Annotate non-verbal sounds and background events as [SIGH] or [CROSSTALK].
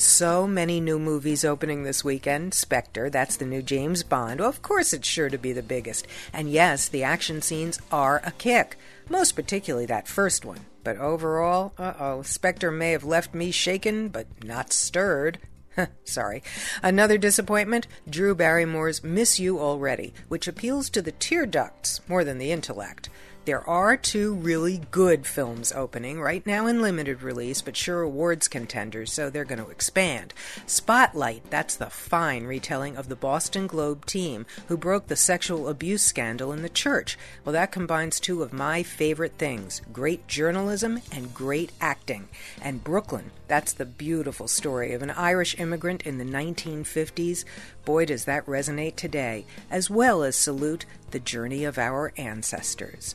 So many new movies opening this weekend. Spectre, that's the new James Bond. Well, of course, it's sure to be the biggest. And yes, the action scenes are a kick, most particularly that first one. But overall, uh oh, Spectre may have left me shaken, but not stirred. [LAUGHS] Sorry. Another disappointment Drew Barrymore's Miss You Already, which appeals to the tear ducts more than the intellect. There are two really good films opening right now in limited release, but sure awards contenders, so they're going to expand. Spotlight, that's the fine retelling of the Boston Globe team who broke the sexual abuse scandal in the church. Well, that combines two of my favorite things great journalism and great acting. And Brooklyn, that's the beautiful story of an Irish immigrant in the 1950s. Boy, does that resonate today, as well as salute the journey of our ancestors.